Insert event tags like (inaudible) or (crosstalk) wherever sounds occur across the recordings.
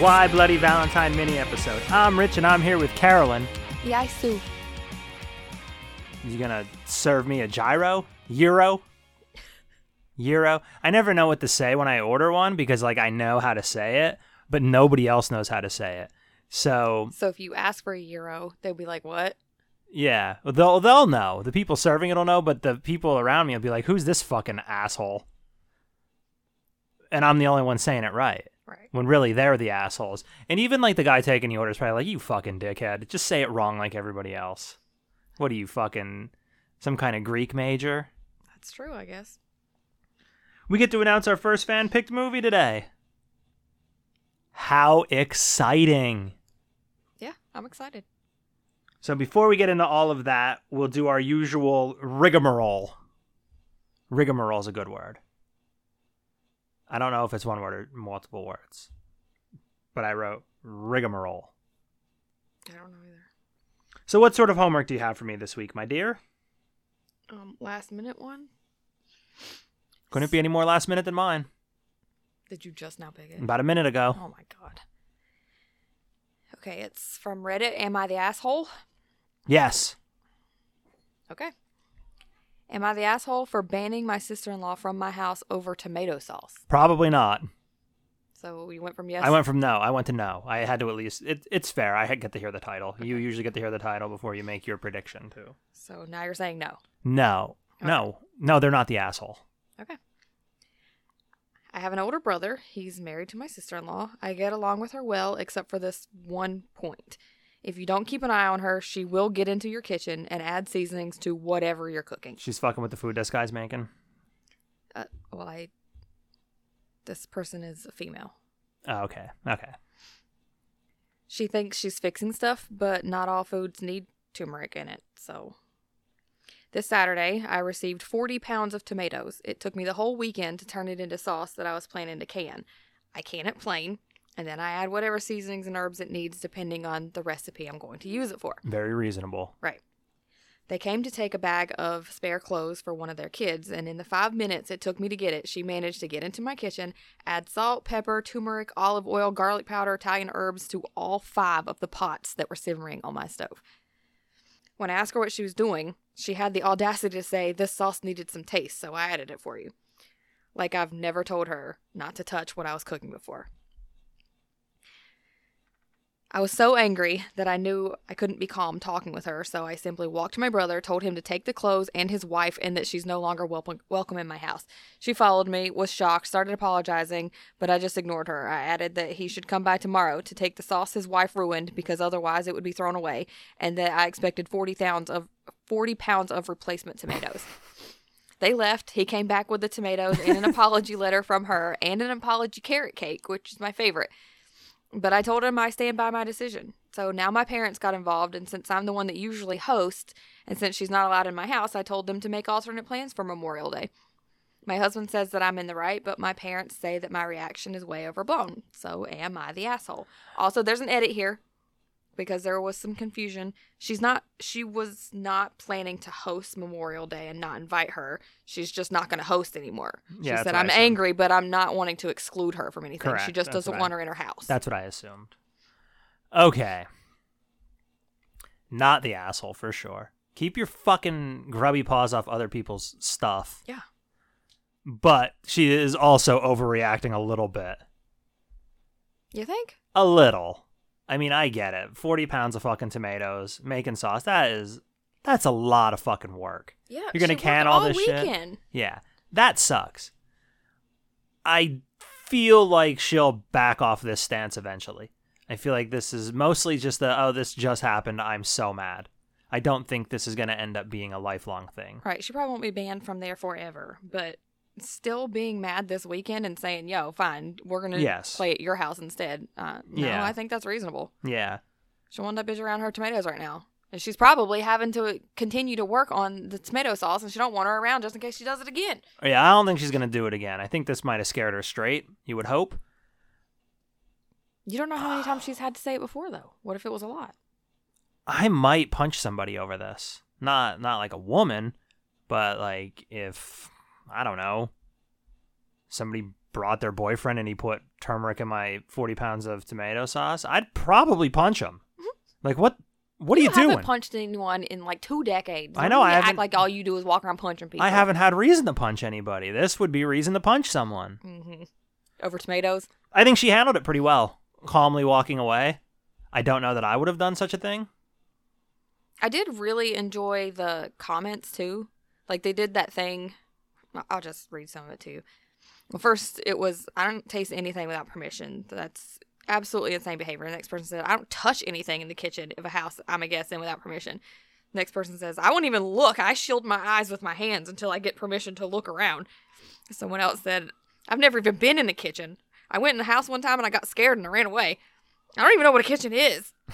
Why Bloody Valentine mini episode. I'm Rich, and I'm here with Carolyn. Yeah, Sue. You gonna serve me a gyro? Euro? Euro? I never know what to say when I order one because, like, I know how to say it, but nobody else knows how to say it. So, So if you ask for a euro, they'll be like, "What?" yeah, they'll they'll know. The people serving it'll know, but the people around me will be like, "Who's this fucking asshole?" And I'm the only one saying it right. Right. when really they're the assholes. And even like the guy taking the order is probably like, "You fucking dickhead! Just say it wrong like everybody else." What are you fucking some kind of Greek major? That's true, I guess. We get to announce our first fan picked movie today. How exciting! Yeah, I'm excited. So before we get into all of that, we'll do our usual rigmarole. Rigmarole is a good word. I don't know if it's one word or multiple words, but I wrote rigmarole. I don't know either. So, what sort of homework do you have for me this week, my dear? Um, last minute one. Couldn't be any more last minute than mine. Did you just now pick it? About a minute ago. Oh my god. Okay, it's from Reddit. Am I the asshole? Yes. Okay. Am I the asshole for banning my sister-in-law from my house over tomato sauce? Probably not. So we went from yes. I went from no. I went to no. I had to at least. It, it's fair. I get to hear the title. You usually get to hear the title before you make your prediction, too. So now you're saying no. No. No. No, they're not the asshole. Okay. I have an older brother. He's married to my sister in law. I get along with her well, except for this one point. If you don't keep an eye on her, she will get into your kitchen and add seasonings to whatever you're cooking. She's fucking with the food this guy's making. Uh, well, I. This person is a female. Oh, okay. Okay. She thinks she's fixing stuff, but not all foods need turmeric in it, so. This Saturday, I received 40 pounds of tomatoes. It took me the whole weekend to turn it into sauce that I was planning to can. I can it plain, and then I add whatever seasonings and herbs it needs depending on the recipe I'm going to use it for. Very reasonable. Right. They came to take a bag of spare clothes for one of their kids, and in the five minutes it took me to get it, she managed to get into my kitchen, add salt, pepper, turmeric, olive oil, garlic powder, Italian herbs to all five of the pots that were simmering on my stove. When I asked her what she was doing, she had the audacity to say, This sauce needed some taste, so I added it for you. Like I've never told her not to touch what I was cooking before. I was so angry that I knew I couldn't be calm talking with her, so I simply walked to my brother, told him to take the clothes and his wife, and that she's no longer welcome welcome in my house. She followed me, was shocked, started apologizing, but I just ignored her. I added that he should come by tomorrow to take the sauce his wife ruined because otherwise it would be thrown away, and that I expected forty pounds of forty pounds of replacement tomatoes. They left. He came back with the tomatoes and an apology letter from her and an apology carrot cake, which is my favorite. But I told him I stand by my decision. So now my parents got involved, and since I'm the one that usually hosts, and since she's not allowed in my house, I told them to make alternate plans for Memorial Day. My husband says that I'm in the right, but my parents say that my reaction is way overblown. So am I the asshole? Also, there's an edit here because there was some confusion. She's not she was not planning to host Memorial Day and not invite her. She's just not going to host anymore. She Yeah, said I'm angry, but I'm not wanting to exclude her from anything. Correct. She just That's doesn't what I- want her in her house. That's what I assumed. Okay. Not the asshole for sure. Keep your fucking grubby paws off other people's stuff. yeah. But she is also overreacting a little bit. You think? A little. I mean, I get it. 40 pounds of fucking tomatoes, making sauce, that is that's a lot of fucking work. Yeah. You're gonna can worked all this shit? Yeah. That sucks. I feel like she'll back off this stance eventually. I feel like this is mostly just the oh this just happened. I'm so mad. I don't think this is going to end up being a lifelong thing. Right. She probably won't be banned from there forever, but still being mad this weekend and saying, yo, fine, we're going to Yes. play at your house instead. Uh, no, Yeah. I think that's reasonable. Yeah. She wound up bitch around her tomatoes right now. And she's probably having to continue to work on the tomato sauce, and she don't want her around just in case she does it again. Yeah, I don't think she's going to do it again. I think this might have scared her straight. You would hope. You don't know how many times she's had to say it before, though. What if it was a lot? I might punch somebody over this. Not not like a woman, but like if I don't know, somebody brought their boyfriend and he put turmeric in my forty pounds of tomato sauce, I'd probably punch him. Like what? What are you, doing? I haven't doing? punched anyone in like two decades. I know, I act like all you do is walk around punching people. I haven't had reason to punch anybody. This would be reason to punch someone. hmm Over tomatoes. I think she handled it pretty well, calmly walking away. I don't know that I would have done such a thing. I did really enjoy the comments too. Like they did that thing. I'll just read some of it to you. Well, first it was I don't taste anything without permission. That's absolutely insane behavior. The next person said I don't touch anything in the kitchen of a house I'm a guest in without permission. Next person says I won't even look. I shield my eyes with my hands until I get permission to look around. Someone else said I've never even been in the kitchen. I went in the house one time and I got scared and I ran away. I don't even know what a kitchen is. (laughs)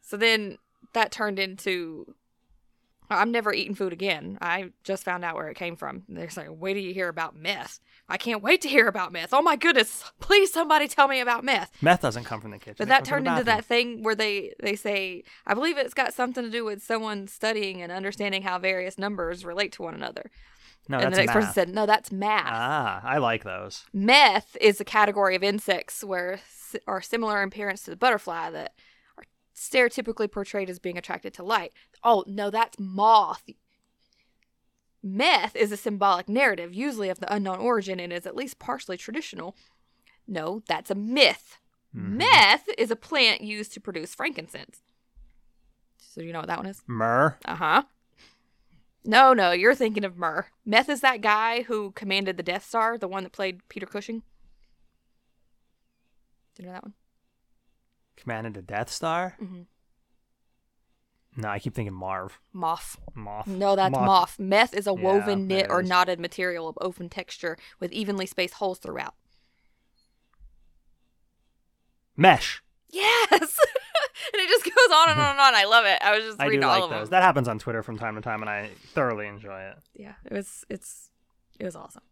So then that turned into I'm never eating food again. I just found out where it came from. They're saying, wait till you hear about meth. I can't wait to hear about meth. Oh my goodness. Please somebody tell me about meth. Meth doesn't come from the kitchen. But that turned into that thing where they, they say, I believe it's got something to do with someone studying and understanding how various numbers relate to one another. No, and the next person said, no, that's math. Ah, I like those. Meth is a category of insects where are similar in appearance to the butterfly that stereotypically portrayed as being attracted to light. Oh, no, that's moth. Meth is a symbolic narrative, usually of the unknown origin, and is at least partially traditional. No, that's a myth. Mm-hmm. Meth is a plant used to produce frankincense. So, you know what that one is? Myrrh. Uh huh. No, no, you're thinking of Murr. Meth is that guy who commanded the Death Star, the one that played Peter Cushing. Do you know that one? Commanded the Death Star. Mhm. No, I keep thinking Marv. Moth. Moth. No, that's Moff. moth. Meth is a Yeah, woven knit or is. knotted material of open texture with evenly spaced holes throughout. Mesh. Yes! (laughs) and it just goes on and on and on. I love it. I was just (laughs) I do reading all like of those. them. That happens on Twitter from time to time, and I thoroughly enjoy it. Yeah, it was, it's, it was awesome.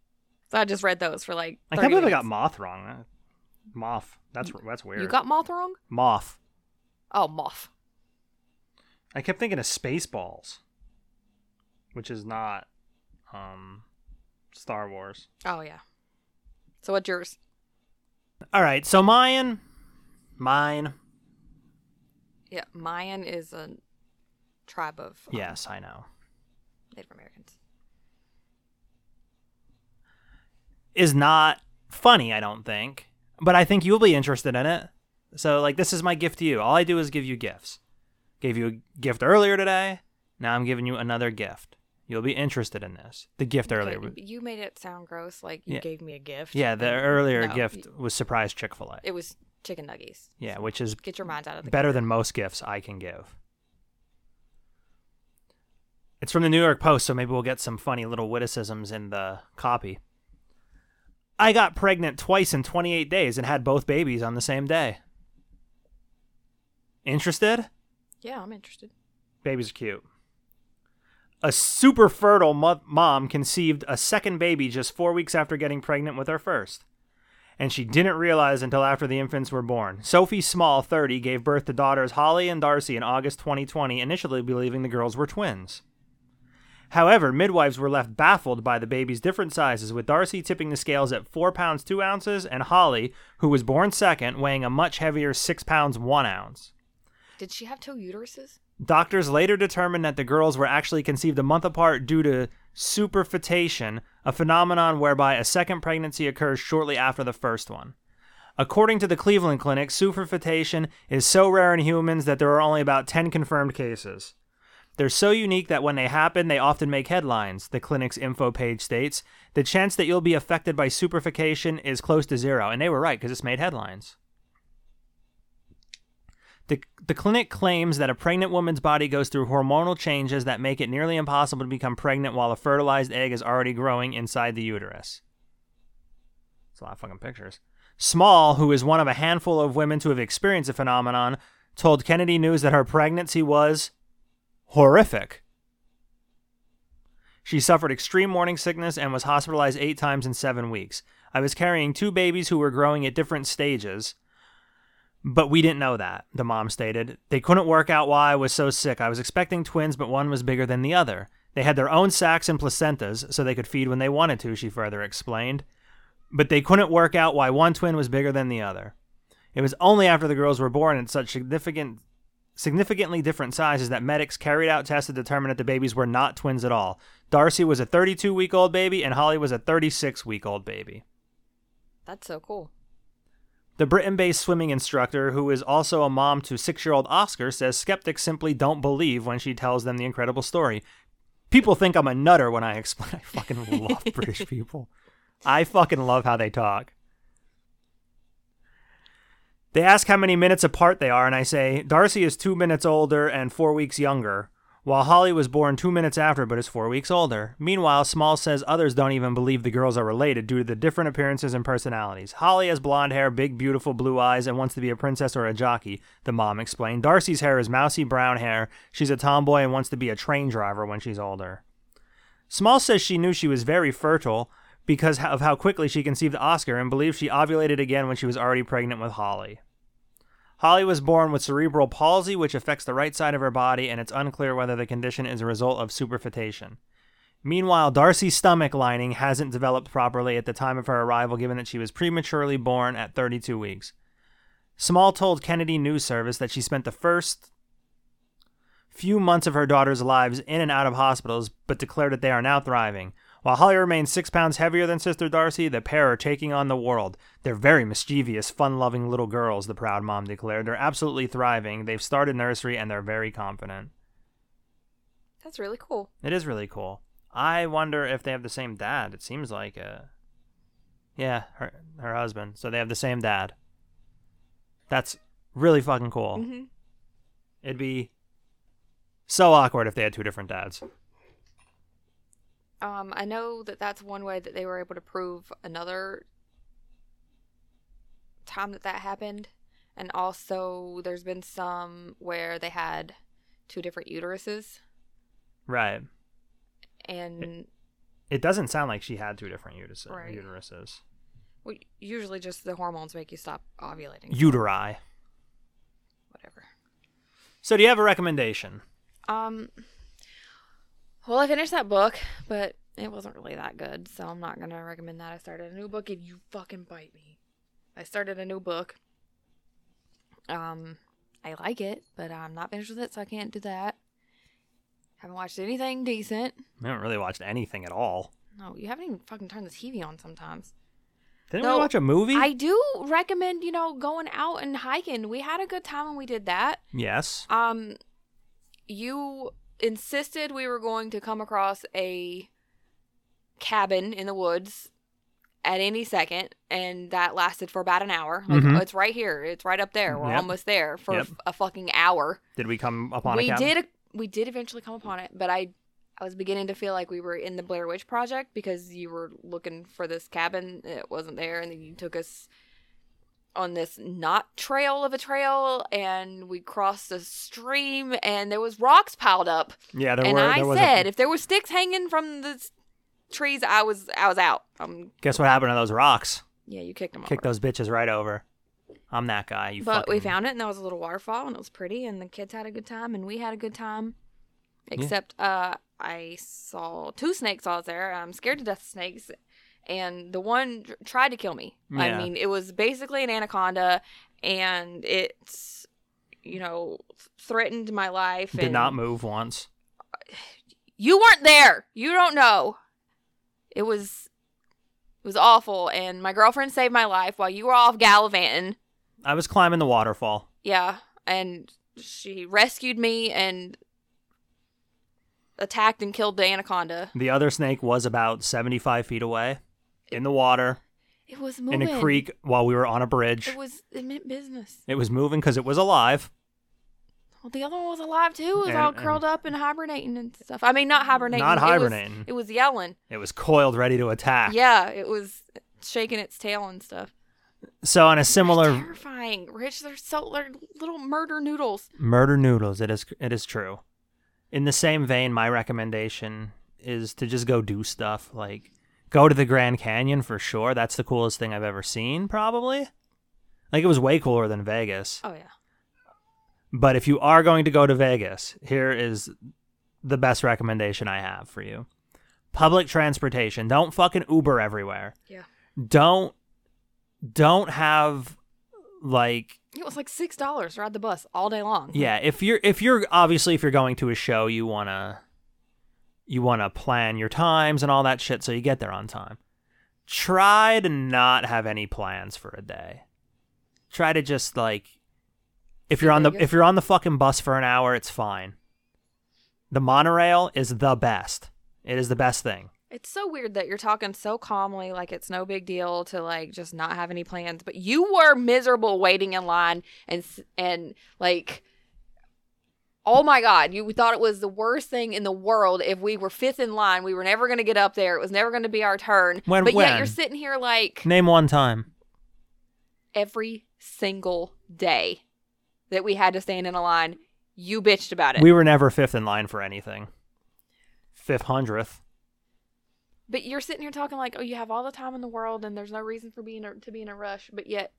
So I just read those for like. I can't believe I got moth wrong. Moth. That's that's weird. You got moth wrong? moth. Oh, moth. I kept thinking of Spaceballs, which is not um Star Wars. Oh, yeah. So what's yours? All right, so mine, mine. Yeah, Mayan is a tribe of um, Yes, I know. Native Americans. Is not funny. I don't think, but I think you'll be interested in it. So, like, this is my gift to you. All I do is give you gifts. Gave you a gift earlier today. Now I'm giving you another gift. You'll be interested in this. The gift earlier. You made it sound gross, like you Yeah. gave me a gift. Yeah, the earlier no, gift was surprise Chick-fil-A. It was chicken nuggies. Yeah, which is Get your minds out of the better than most gifts I can give. It's from the New York Post, so maybe we'll get some funny little witticisms in the copy. I got pregnant twice in 28 days and had both babies on the same day. Interested? Yeah, I'm interested. Babies are cute. A super fertile mo- mom conceived a second baby just four weeks after getting pregnant with her first. And she didn't realize until after the infants were born. Sophie Small, 30, gave birth to daughters Holly and Darcy in August 2020, initially believing the girls were twins. However, midwives were left baffled by the baby's different sizes, with Darcy tipping the scales at 4 pounds 2 ounces, and Holly, who was born second, weighing a much heavier 6 pounds 1 ounce. Did she have two uteruses? Doctors later determined that the girls were actually conceived a month apart due to superfetation, a phenomenon whereby a second pregnancy occurs shortly after the first one. According to the Cleveland Clinic, superfetation is so rare in humans that there are only about 10 confirmed cases. They're so unique that when they happen, they often make headlines, the clinic's info page states. The chance that you'll be affected by superfetation is close to zero. And they were right, because it's made headlines. The, the clinic claims that a pregnant woman's body goes through hormonal changes that make it nearly impossible to become pregnant while a fertilized egg is already growing inside the uterus. It's a lot of fucking pictures. Small, who is one of a handful of women to have experienced the phenomenon, told Kennedy News that her pregnancy was horrific. She suffered extreme morning sickness and was hospitalized eight times in seven weeks. I was carrying two babies who were growing at different stages, but we didn't know that, the mom stated. They couldn't work out why I was so sick. I was expecting twins, but one was bigger than the other. They had their own sacs and placentas, so they could feed when they wanted to, she further explained. But they couldn't work out why one twin was bigger than the other. It was only after the girls were born and such significant significantly different sizes that medics carried out tests to determine that the babies were not twins at all. Darcy was a 32 week old baby and Holly was a 36 week old baby. That's so cool. The Britain based swimming instructor, who is also a mom to six year old Oscar, says skeptics simply don't believe when she tells them the incredible story. People think I'm a nutter when I (laughs) explain. I fucking love British (laughs) people. I fucking love how they talk. They ask how many minutes apart they are, and I say, Darcy is two minutes older and four weeks younger, while Holly was born two minutes after but is four weeks older. Meanwhile, Small says others don't even believe the girls are related due to the different appearances and personalities. Holly has blonde hair, big, beautiful blue eyes, and wants to be a princess or a jockey, the mom explained. Darcy's hair is mousy brown hair. She's a tomboy and wants to be a train driver when she's older. Small says she knew she was very fertile because of how quickly she conceived Oscar and believes she ovulated again when she was already pregnant with Holly. Holly was born with cerebral palsy, which affects the right side of her body, and it's unclear whether the condition is a result of superfetation. Meanwhile, Darcy's stomach lining hasn't developed properly at the time of her arrival, given that she was prematurely born at 32 weeks. Small told Kennedy News Service that she spent the first few months of her daughter's lives in and out of hospitals, but declared that they are now thriving. While Holly remains six pounds heavier than Sister Darcy, the pair are taking on the world. They're very mischievous, fun loving little girls, the proud mom declared. They're absolutely thriving. They've started nursery and they're very confident. That's really cool. It is really cool. I wonder if they have the same dad. It seems like uh Yeah, her her husband. So they have the same dad. That's really fucking cool. hmm It'd be so awkward if they had two different dads. Um, I know that that's one way that they were able to prove another time that that happened, and also there's been some where they had two different uteruses, Right. and It doesn't sound like she had two different uterus- Right. uteruses. well, usually just the hormones make you stop ovulating. Uteri. Whatever. So do you have a recommendation? Um. Well, I finished that book, but it wasn't really that good, so I'm not gonna recommend that. I started a new book, and you fucking bite me. I started a new book. Um, I like it, but I'm not finished with it, so I can't do that. Haven't watched anything decent. I haven't really watched anything at all. No, you haven't even fucking turned the TV on sometimes. Didn't No, we watch a movie? I do recommend, you know, going out and hiking. We had a good time when we did that. yes. Um, you insisted we were going to come across a cabin in the woods at any second, and that lasted for about an hour. Like, Mhm. oh, it's right here. It's right up there. We're Yep. almost there for Yep. a fucking hour. Did we come upon it? we a did. We did eventually come upon it, but I. I was beginning to feel like we were in the Blair Witch Project because you were looking for this cabin. It wasn't there, and then you took us on this not trail of a trail, and we crossed a stream, and there was rocks piled up. Yeah, there and were. I there was said, a, if there were sticks hanging from the trees, I was I was out. Um, guess what happened to those rocks? yeah, you kicked them Kick over. those bitches right over. I'm that guy. You but we found it, and there was a little waterfall, and it was pretty, and the kids had a good time, and we had a good time. Except, uh, I saw two snakes I was there. I'm scared to death of snakes, and the one tr- tried to kill me. I mean, it was basically an anaconda, and it's, you know, threatened my life. did not move once. You weren't there. You don't know. It was, it was awful, and my girlfriend saved my life while you were off gallivanting. I was climbing the waterfall. Yeah, and she rescued me and attacked and killed the anaconda. The other snake was about 75 feet away in the water It was moving in a creek while we were on a bridge. It was it meant business. It was moving because it was alive. Well, the other one was alive too. It was And- all curled up and hibernating and stuff. I mean, not hibernating. Not it was- hibernating. It was, yelling. It was coiled, ready to attack. Yeah, it was shaking its tail and stuff. So on a similar Terrifying, Rich. They're so they're little murder noodles. murder noodles, it is it is true. In the same vein, my recommendation is to just go do stuff like go to the Grand Canyon for sure. That's the coolest thing I've ever seen, probably. Like it was way cooler than Vegas. Oh yeah. But if you are going to go to Vegas, here is the best recommendation I have for you. Public transportation. Don't fucking Uber everywhere. Yeah. Don't don't have like It was like six dollars to ride the bus all day long. yeah, if you're if you're obviously if you're going to a show, you want to you want to plan your times and all that shit so you get there on time. Try to not have any plans for a day. Try to just like if you're on the if you're on the fucking bus for an hour, it's fine. The monorail is the best. It is the best thing. It's so weird that you're talking so calmly, like it's no big deal to like just not have any plans, but you were miserable waiting in line and and like, oh my god, you thought it was the worst thing in the world if we were fifth in line. We were never going to get up there. It was never going to be our turn. When- but yet you're sitting here like Name one time. every single day that we had to stand in a line. You bitched about it. We were never fifth in line for anything. Fifth hundredth. but you're sitting here talking like, oh, you have all the time in the world and there's no reason for being a, to be in a rush. But yet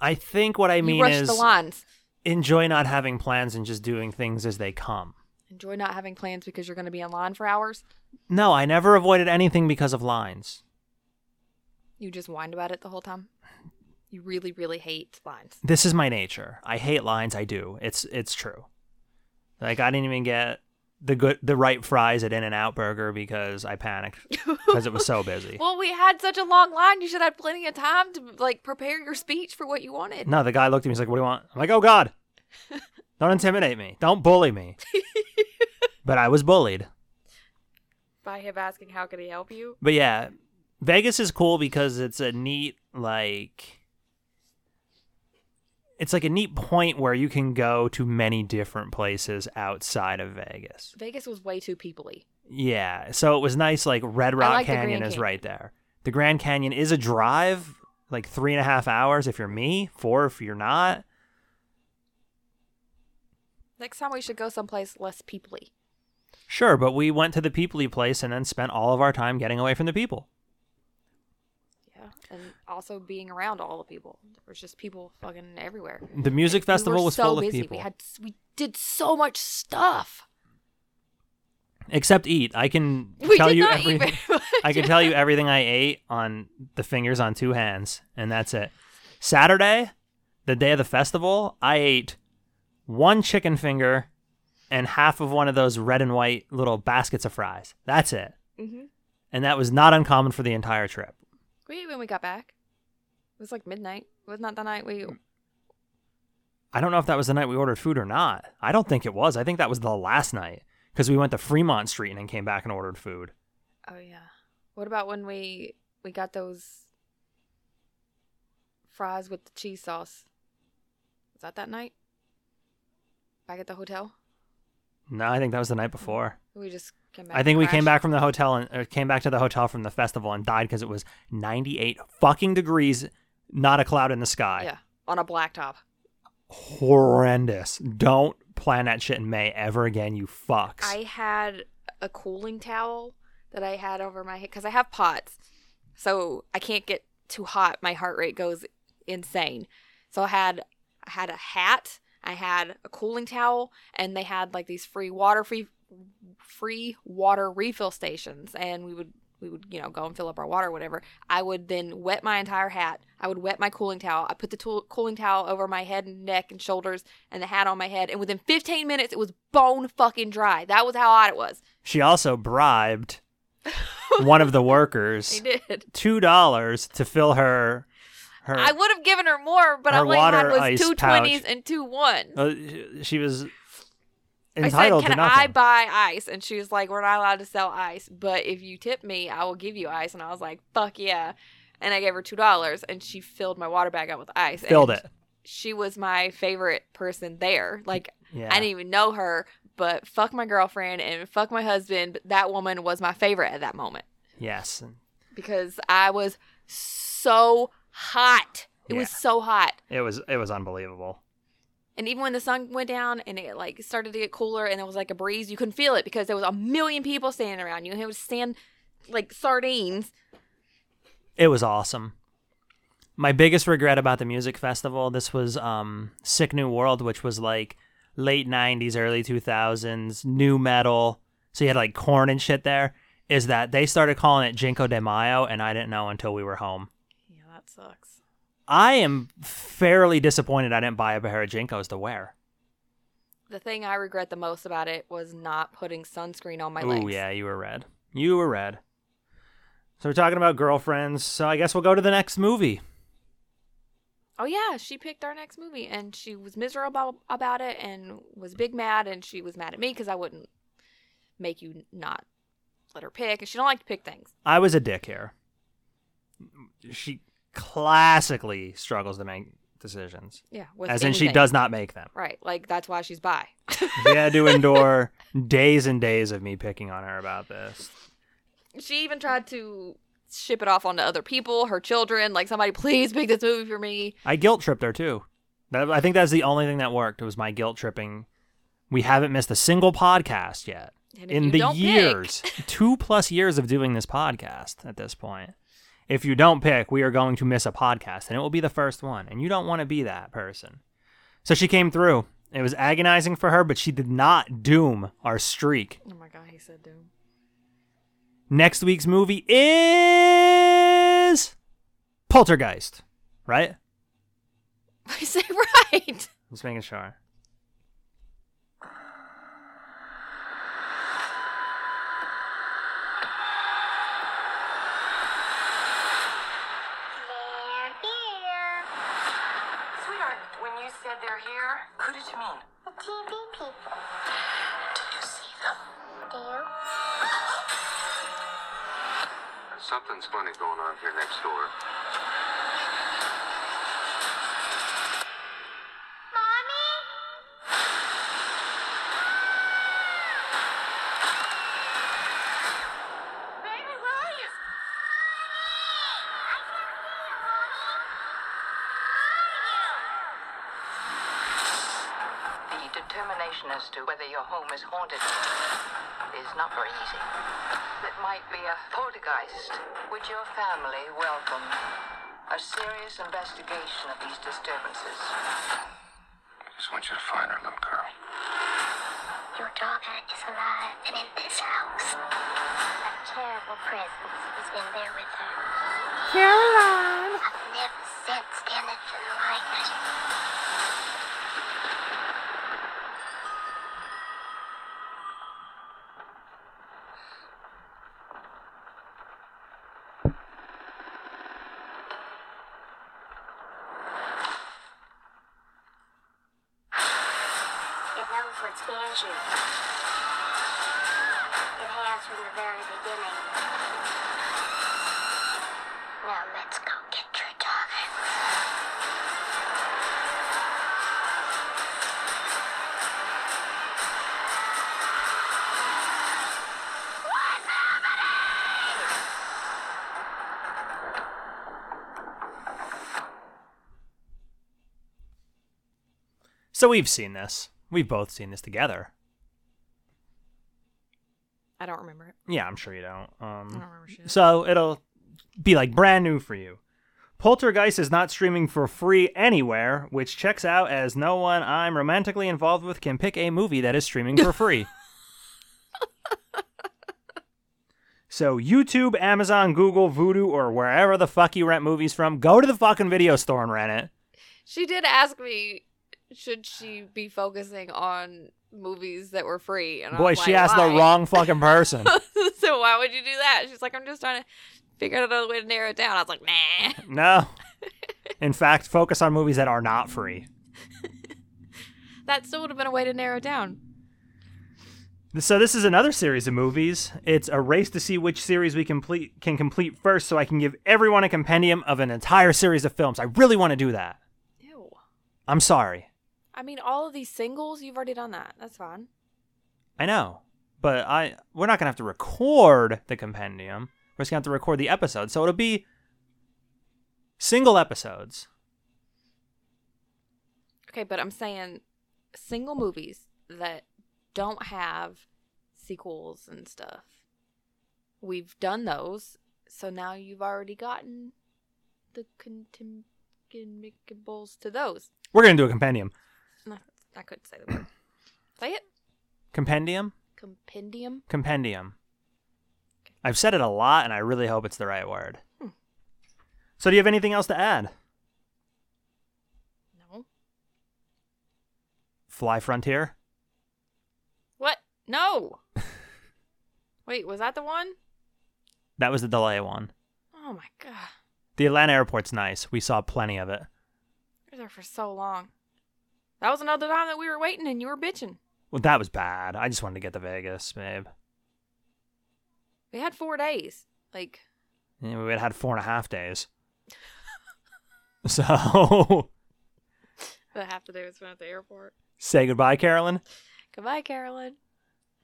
I think what I mean is the lines. Enjoy not having plans and just doing things as they come. Enjoy not having plans because you're going to be in line for hours. No, I never avoided anything because of lines. You just whined about it the whole time. You really, really hate lines. This is my nature. I hate lines. I do. It's it's true. Like I didn't even get the good the right fries at In-N-Out Burger because I panicked (laughs) because it was so busy. Well, we had such a long line. You should have plenty of time to like prepare your speech for what you wanted. No, the guy looked at me. He's like, "What do you want?" I'm like, "Oh God, don't intimidate me. Don't bully me." (laughs) but I was bullied. By him asking, how could he help you? But yeah, Vegas is cool because it's a neat like it's like a neat point where you can go to many different places outside of Vegas. Vegas was way too peoply. Yeah, so it was nice. Like Red Rock like Canyon is Canyon. right there. The Grand Canyon is a drive, like three and a half hours if you're me, four if you're not. Next time we should go someplace less peoply. Sure, but we went to the peoply place and then spent all of our time getting away from the people. Yeah. And also being around all the people. There was just people fucking everywhere. The music We festival were was so full of people. We had we did so much stuff. Except eat. I can (laughs) We tell you everything. (laughs) I can tell you everything I ate on the fingers on two hands, and that's it. Saturday, the day of the festival, I ate one chicken finger and half of one of those red and white little baskets of fries. That's it. Mhm. And that was not uncommon for the entire trip. We ate when we got back. It was like midnight. It was not the night we. I don't know if that was the night we ordered food or not. I don't think it was. I think that was the last night because we went to Fremont Street and then came back and ordered food. Oh yeah. What about when we we got those fries with the cheese sauce? Was that that night? Back at the hotel. No, I think that was the night before. We just came back. I think we came back from the hotel and or came back to the hotel from the festival and died because it was 98 fucking degrees, not a cloud in the sky. Yeah, on a blacktop. Horrendous. Don't plan that shit in May ever again, you fucks. I had a cooling towel that I had over my head because I have POTS, so I can't get too hot. My heart rate goes insane. So I had I had a hat, I had a cooling towel, and they had like these free water free free water refill stations, and we would we would you know go and fill up our water or whatever. I would then wet my entire hat. I would wet my cooling towel. I put the tool, cooling towel over my head and neck and shoulders, and the hat on my head. And within 15 minutes, it was bone fucking dry. That was how hot it was. she also bribed (laughs) one of the workers did. two dollars to fill her her I would have given her more, but her all I had was two twenties and two ones. uh, she was I said, "Can. I buy ice?" And she was like, "We're not allowed to sell ice, but if you tip me, I will give you ice." And I was like, "Fuck yeah!" And I gave her two dollars, and she filled my water bag up with ice. Filled it. she was my favorite person there. Like Yeah. I didn't even know her, but fuck my girlfriend and fuck my husband. But that woman was my favorite at that moment yes. Because I was so hot. It was so hot. It was it was unbelievable. And even when the sun went down and it like started to get cooler and it was like a breeze, you couldn't feel it because there was a million people standing around you and it was stand like sardines. It was awesome. My biggest regret about the music festival, this was um Sick New World, which was like late '90s, early 2000s, nu metal. So you had like Korn and shit there. Is that they started calling it JNCO de Mayo, and I didn't know until we were home. That sucks. I am fairly disappointed I didn't buy a pair of JNCOs to wear. The thing I regret the most about it was not putting sunscreen on my legs. Oh yeah, you were red. You were red. So we're talking about girlfriends. So I guess we'll go to the next movie. Oh yeah, she picked our next movie and she was miserable about it and was big mad and she was mad at me because I wouldn't make you not let her pick and she don't like to pick things. I was a dick here. She classically struggles to make decisions, Yeah, with as in she does not make them. Right, like that's why she's bi. She had to (laughs) endure days and days of me picking on her about this. she even tried to ship it off onto other people, her children. Like somebody, please pick this movie for me. I guilt tripped her too. That, I think that's the only thing that worked. It Was my guilt tripping. We haven't missed a single podcast yet in the don't pick- years, two plus years of doing this podcast at this point. If you don't pick, we are going to miss a podcast, and it will be the first one. And you don't want to be that person. So she came through. It was agonizing for her, but she did not doom our streak. Oh my god, he said doom. Next week's movie is Poltergeist, right? (laughs) I say right. I'm just making sure. They're here. Sweetheart, when you said they're here, who did you mean? The TV people. Do you see them? Do you? Something's funny going on here next door. Mommy? Baby, where are you? The determination as to whether your home is haunted is not very easy. It might be a poltergeist. Would your family welcome a serious investigation of these disturbances? I just want you to find her, little girl. Your daughter is alive and in this house. A terrible presence has been there with her. Carol Anne! I've never sensed anything like it. It So we've seen this. We've both seen this together. I don't remember it. Yeah, I'm sure you don't. Um, I don't remember shit. So it'll be like brand new for you. Poltergeist is not streaming for free anywhere, which checks out as no one I'm romantically involved with can pick a movie that is streaming for free. (laughs) so YouTube, Amazon, Google, Vudu, or wherever the fuck you rent movies from, go to the fucking video store and rent it. She did ask me, should she be focusing on movies that were free? And Boy, was she like, asked the wrong fucking person. (laughs) so why would you do that? She's like, I'm just trying to figure out another way to narrow it down. I was like, nah. no. (laughs) In fact, focus on movies that are not free. (laughs) That still would have been a way to narrow it down. So this is another series of movies. It's a race to see which series we complete can complete first, so I can give everyone a compendium of an entire series of films. I really want to do that. Ew. I'm sorry. I mean, all of these singles, you've already done that. That's fine. I know, but I we're not gonna have to record the compendium. We're just gonna have to record the episode, so it'll be single episodes. Okay, but I'm saying single movies that don't have sequels and stuff. We've done those, so now you've already gotten the contemplables to those. We're gonna do a compendium. I couldn't say the word. (clears throat) say it. Compendium? Compendium. Compendium. I've said it a lot, and I really hope it's the right word. Hmm. So, do you have anything else to add? No. Fly Frontier? What? No. (laughs) Wait, was that the one? That was the delay one. Oh my god. The Atlanta airport's nice. We saw plenty of it. We were there for so long. That was another time that we were waiting and you were bitching. Well, that was bad. I just wanted to get to Vegas, babe. We had four days. Like, Yeah, we had had four and a half days. (laughs) so, the half the day was spent at the airport. say goodbye, Carolyn. Goodbye, Carolyn.